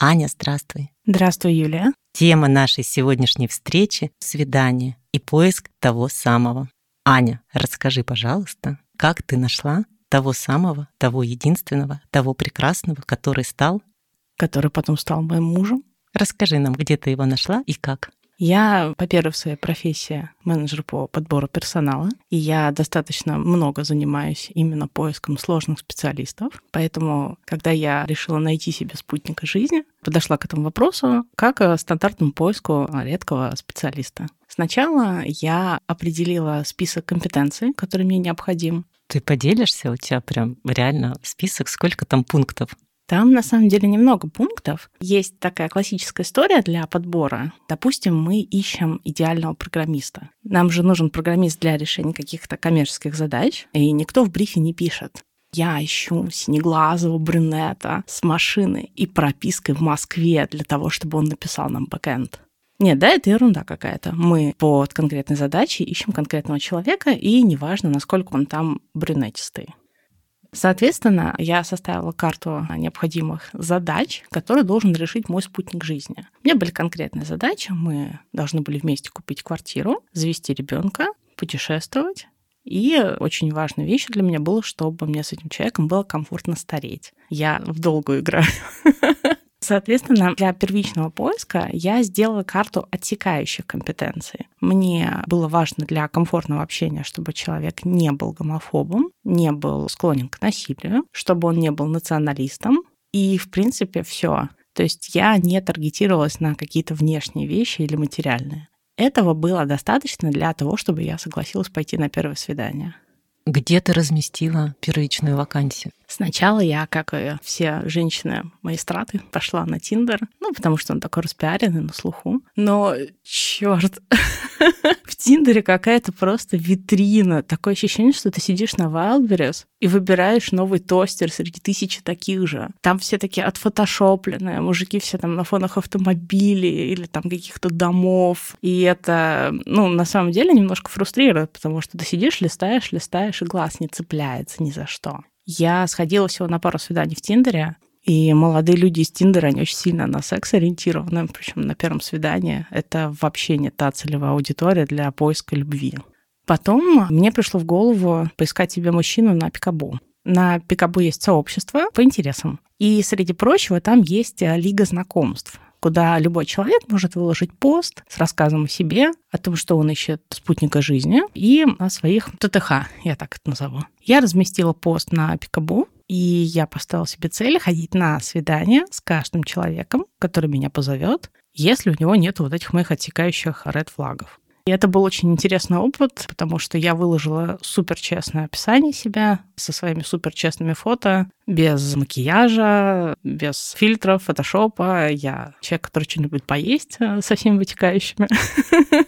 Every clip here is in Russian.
Аня, здравствуй. Здравствуй, Юлия. Тема нашей сегодняшней встречи — свидание и поиск того самого. Аня, расскажи, пожалуйста, как ты нашла того самого, того единственного, того прекрасного, который стал... Который потом стал моим мужем. Расскажи нам, где ты его нашла и как. Я, во-первых, в своей профессии менеджер по подбору персонала, и я достаточно много занимаюсь именно поиском сложных специалистов. Поэтому, когда я решила найти себе спутника жизни, подошла к этому вопросу как к стандартному поиску редкого специалиста. Сначала я определила список компетенций, которые мне необходим. Ты поделишься? У тебя прям реально список, сколько там пунктов? Там на самом деле немного пунктов. Есть такая классическая история для подбора. Допустим, мы ищем идеального программиста. Нам же нужен программист для решения каких-то коммерческих задач, и никто в брифе не пишет. Я ищу синеглазого брюнета с машиной и пропиской в Москве для того, чтобы он написал нам бэкэнд. Нет, да, это ерунда какая-то. Мы под конкретной задачей ищем конкретного человека, и неважно, насколько он там брюнетистый. Соответственно, я составила карту необходимых задач, которые должен решить мой спутник жизни. У меня были конкретные задачи. Мы должны были вместе купить квартиру, завести ребенка, путешествовать. И очень важной вещью для меня было, чтобы мне с этим человеком было комфортно стареть. Я в долгую играю. Соответственно, для первичного поиска я сделала карту отсекающих компетенций. Мне было важно для комфортного общения, чтобы человек не был гомофобом, не был склонен к насилию, чтобы он не был националистом. И, в принципе, все. То есть я не таргетировалась на какие-то внешние вещи или материальные. Этого было достаточно для того, чтобы я согласилась пойти на первое свидание. Где ты разместила первичную вакансию? Сначала я, как и все женщины моей страты, пошла на Тиндер, ну, потому что он такой распиаренный на слуху. Но, черт, в Тиндере какая-то просто витрина. Такое ощущение, что ты сидишь на Wildberries и выбираешь новый тостер среди тысячи таких же. Там все такие отфотошопленные, мужики все там на фонах автомобилей или там каких-то домов. И это, ну, на самом деле немножко фрустрирует, потому что ты сидишь, листаешь, листаешь, и глаз не цепляется ни за что. Я сходила всего на пару свиданий в Тиндере, и молодые люди из Тиндера, они очень сильно на секс ориентированы, причем на первом свидании. Это вообще не та целевая аудитория для поиска любви. Потом мне пришло в голову поискать себе мужчину на Пикабу. На Пикабу есть сообщество по интересам. И, среди прочего, там есть лига знакомств куда любой человек может выложить пост с рассказом о себе, о том, что он ищет спутника жизни, и о своих ТТХ, я так это назову. Я разместила пост на Пикабу, и я поставила себе цель ходить на свидание с каждым человеком, который меня позовет, если у него нет вот этих моих отсекающих ред флагов. И это был очень интересный опыт, потому что я выложила супер честное описание себя со своими супер честными фото, без макияжа, без фильтров, фотошопа. Я человек, который очень любит поесть э, со всеми вытекающими.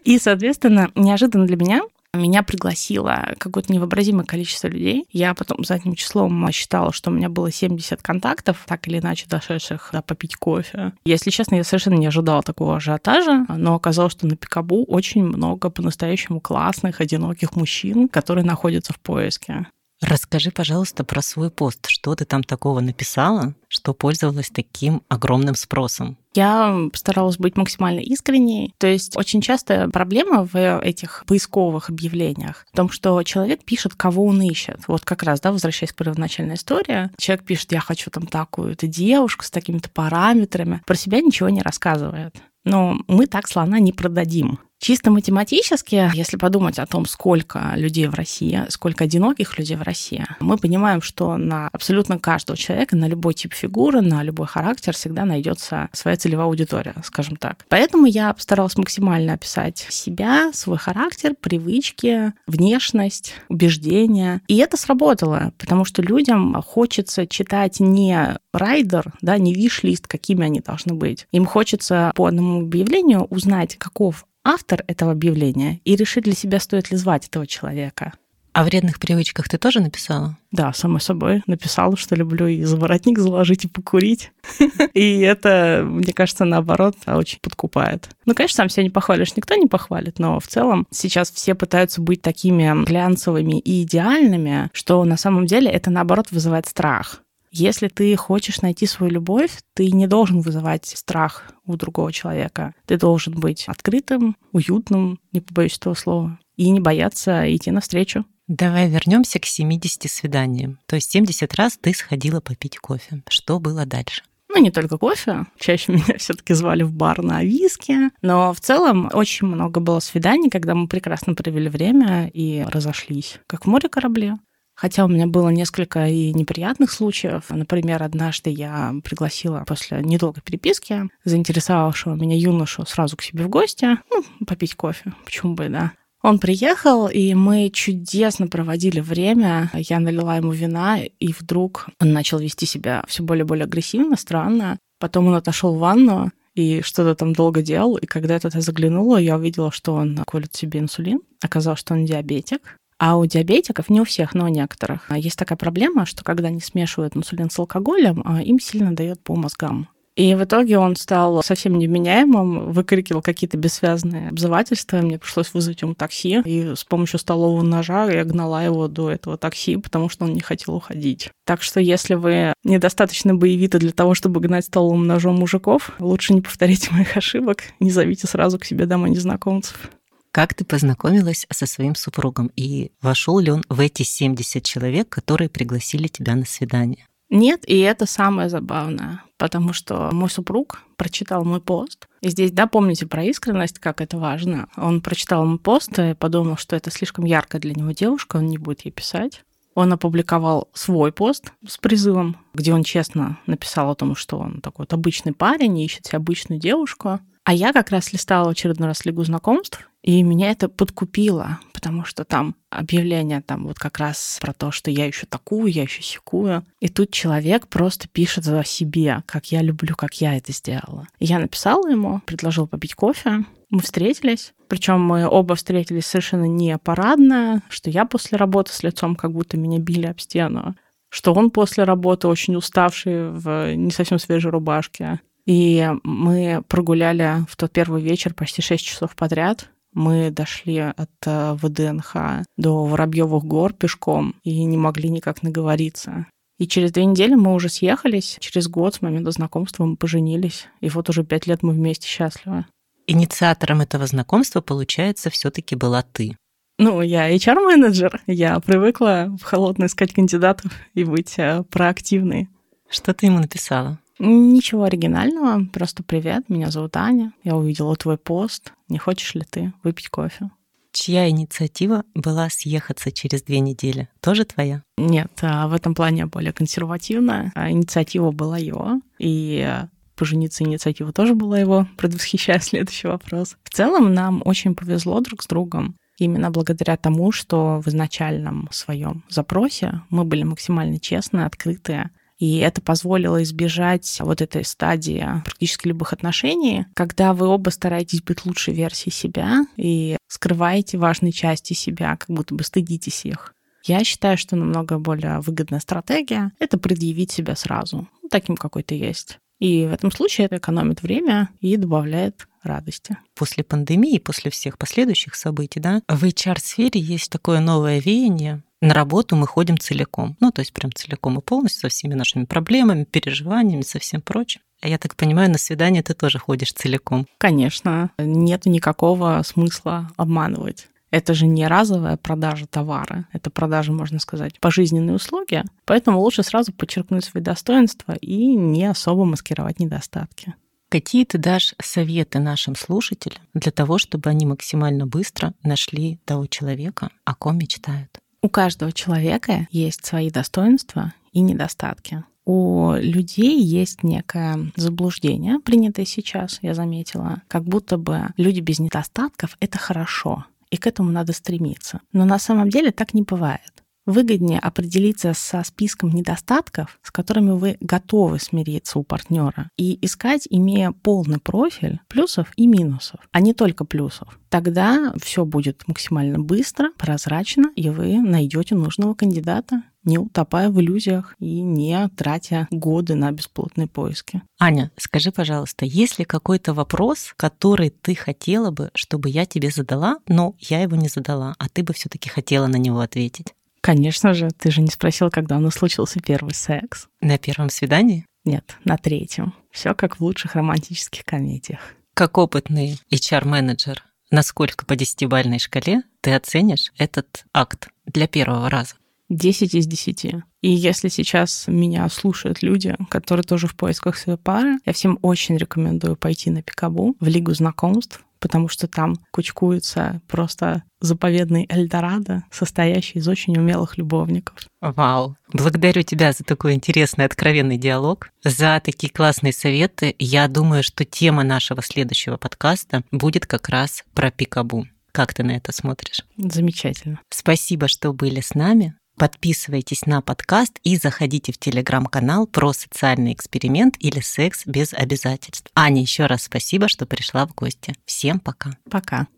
И, соответственно, неожиданно для меня меня пригласило какое-то невообразимое количество людей. Я потом задним числом считала, что у меня было 70 контактов, так или иначе дошедших да, попить кофе. Если честно, я совершенно не ожидала такого ажиотажа, но оказалось, что на Пикабу очень много по-настоящему классных, одиноких мужчин, которые находятся в поиске. Расскажи, пожалуйста, про свой пост. Что ты там такого написала, что пользовалась таким огромным спросом? Я старалась быть максимально искренней. То есть очень часто проблема в этих поисковых объявлениях в том, что человек пишет, кого он ищет. Вот как раз, да, возвращаясь к первоначальной истории, человек пишет, я хочу там такую-то девушку с такими-то параметрами, про себя ничего не рассказывает. Но мы так слона не продадим. Чисто математически, если подумать о том, сколько людей в России, сколько одиноких людей в России, мы понимаем, что на абсолютно каждого человека, на любой тип фигуры, на любой характер всегда найдется своя целевая аудитория, скажем так. Поэтому я постаралась максимально описать себя, свой характер, привычки, внешность, убеждения. И это сработало, потому что людям хочется читать не райдер, да, не виш-лист, какими они должны быть. Им хочется по одному объявлению узнать, каков автор этого объявления и решить для себя, стоит ли звать этого человека. О вредных привычках ты тоже написала? Да, само собой. Написала, что люблю и заворотник заложить, и покурить. И это, мне кажется, наоборот, очень подкупает. Ну, конечно, сам себя не похвалишь, никто не похвалит, но в целом сейчас все пытаются быть такими глянцевыми и идеальными, что на самом деле это, наоборот, вызывает страх. Если ты хочешь найти свою любовь, ты не должен вызывать страх у другого человека. Ты должен быть открытым, уютным, не побоюсь этого слова, и не бояться идти навстречу. Давай вернемся к 70 свиданиям. То есть 70 раз ты сходила попить кофе. Что было дальше? Ну, не только кофе. Чаще меня все-таки звали в бар на виски. Но в целом очень много было свиданий, когда мы прекрасно провели время и разошлись, как в море корабле. Хотя у меня было несколько и неприятных случаев. Например, однажды я пригласила после недолгой переписки заинтересовавшего меня юношу сразу к себе в гости, ну, попить кофе, почему бы, да. Он приехал, и мы чудесно проводили время. Я налила ему вина, и вдруг он начал вести себя все более и более агрессивно, странно. Потом он отошел в ванну и что-то там долго делал. И когда я туда заглянула, я увидела, что он колет себе инсулин. Оказалось, что он диабетик. А у диабетиков, не у всех, но у некоторых, есть такая проблема, что когда они смешивают инсулин с алкоголем, а, им сильно дает по мозгам. И в итоге он стал совсем невменяемым, выкрикивал какие-то бессвязные обзывательства. Мне пришлось вызвать ему такси. И с помощью столового ножа я гнала его до этого такси, потому что он не хотел уходить. Так что если вы недостаточно боевиты для того, чтобы гнать столовым ножом мужиков, лучше не повторите моих ошибок, не зовите сразу к себе домой незнакомцев. Как ты познакомилась со своим супругом и вошел ли он в эти 70 человек, которые пригласили тебя на свидание? Нет, и это самое забавное, потому что мой супруг прочитал мой пост. И здесь, да, помните про искренность, как это важно. Он прочитал мой пост и подумал, что это слишком ярко для него девушка, он не будет ей писать. Он опубликовал свой пост с призывом, где он честно написал о том, что он такой вот обычный парень, ищет себе обычную девушку. А я как раз листала очередной раз Лигу знакомств, и меня это подкупило, потому что там объявление там вот как раз про то, что я еще такую, я еще секую. И тут человек просто пишет о себе, как я люблю, как я это сделала. И я написала ему, предложила попить кофе. Мы встретились. Причем мы оба встретились совершенно не парадно, что я после работы с лицом, как будто меня били об стену, что он после работы очень уставший в не совсем свежей рубашке. И мы прогуляли в тот первый вечер почти 6 часов подряд. Мы дошли от э, ВДНХ до Воробьевых гор пешком и не могли никак наговориться. И через две недели мы уже съехались. Через год с момента знакомства мы поженились. И вот уже пять лет мы вместе счастливы. Инициатором этого знакомства, получается, все-таки была ты. Ну, я HR-менеджер. Я привыкла в холодно искать кандидатов и быть э, проактивной. Что ты ему написала? Ничего оригинального, просто привет, меня зовут Аня, я увидела твой пост, не хочешь ли ты выпить кофе? Чья инициатива была съехаться через две недели? Тоже твоя? Нет, а, в этом плане я более консервативная. А инициатива была его, и пожениться инициатива тоже была его, предвосхищая следующий вопрос. В целом нам очень повезло друг с другом. Именно благодаря тому, что в изначальном своем запросе мы были максимально честные, открытые, и это позволило избежать вот этой стадии практически любых отношений, когда вы оба стараетесь быть лучшей версией себя и скрываете важные части себя, как будто бы стыдитесь их. Я считаю, что намного более выгодная стратегия — это предъявить себя сразу, ну, таким, какой ты есть. И в этом случае это экономит время и добавляет радости. После пандемии, после всех последующих событий, да, в HR-сфере есть такое новое веяние на работу мы ходим целиком. Ну, то есть прям целиком и полностью со всеми нашими проблемами, переживаниями, со всем прочим. А я так понимаю, на свидание ты тоже ходишь целиком. Конечно. Нет никакого смысла обманывать. Это же не разовая продажа товара, это продажа, можно сказать, пожизненной услуги. Поэтому лучше сразу подчеркнуть свои достоинства и не особо маскировать недостатки. Какие ты дашь советы нашим слушателям для того, чтобы они максимально быстро нашли того человека, о ком мечтают? У каждого человека есть свои достоинства и недостатки. У людей есть некое заблуждение, принятое сейчас, я заметила, как будто бы люди без недостатков — это хорошо, и к этому надо стремиться. Но на самом деле так не бывает выгоднее определиться со списком недостатков, с которыми вы готовы смириться у партнера, и искать, имея полный профиль плюсов и минусов, а не только плюсов. Тогда все будет максимально быстро, прозрачно, и вы найдете нужного кандидата, не утопая в иллюзиях и не тратя годы на бесплотные поиски. Аня, скажи, пожалуйста, есть ли какой-то вопрос, который ты хотела бы, чтобы я тебе задала, но я его не задала, а ты бы все-таки хотела на него ответить? Конечно же, ты же не спросил, когда у нас случился первый секс. На первом свидании? Нет, на третьем. Все как в лучших романтических комедиях. Как опытный HR-менеджер, насколько по десятибальной шкале ты оценишь этот акт для первого раза? 10 из 10. И если сейчас меня слушают люди, которые тоже в поисках своей пары, я всем очень рекомендую пойти на Пикабу в Лигу знакомств, потому что там кучкуется просто заповедный Эльдорадо, состоящий из очень умелых любовников. Вау! Благодарю тебя за такой интересный, откровенный диалог, за такие классные советы. Я думаю, что тема нашего следующего подкаста будет как раз про пикабу. Как ты на это смотришь? Замечательно. Спасибо, что были с нами. Подписывайтесь на подкаст и заходите в телеграм-канал про социальный эксперимент или секс без обязательств. Аня, еще раз спасибо, что пришла в гости. Всем пока. Пока.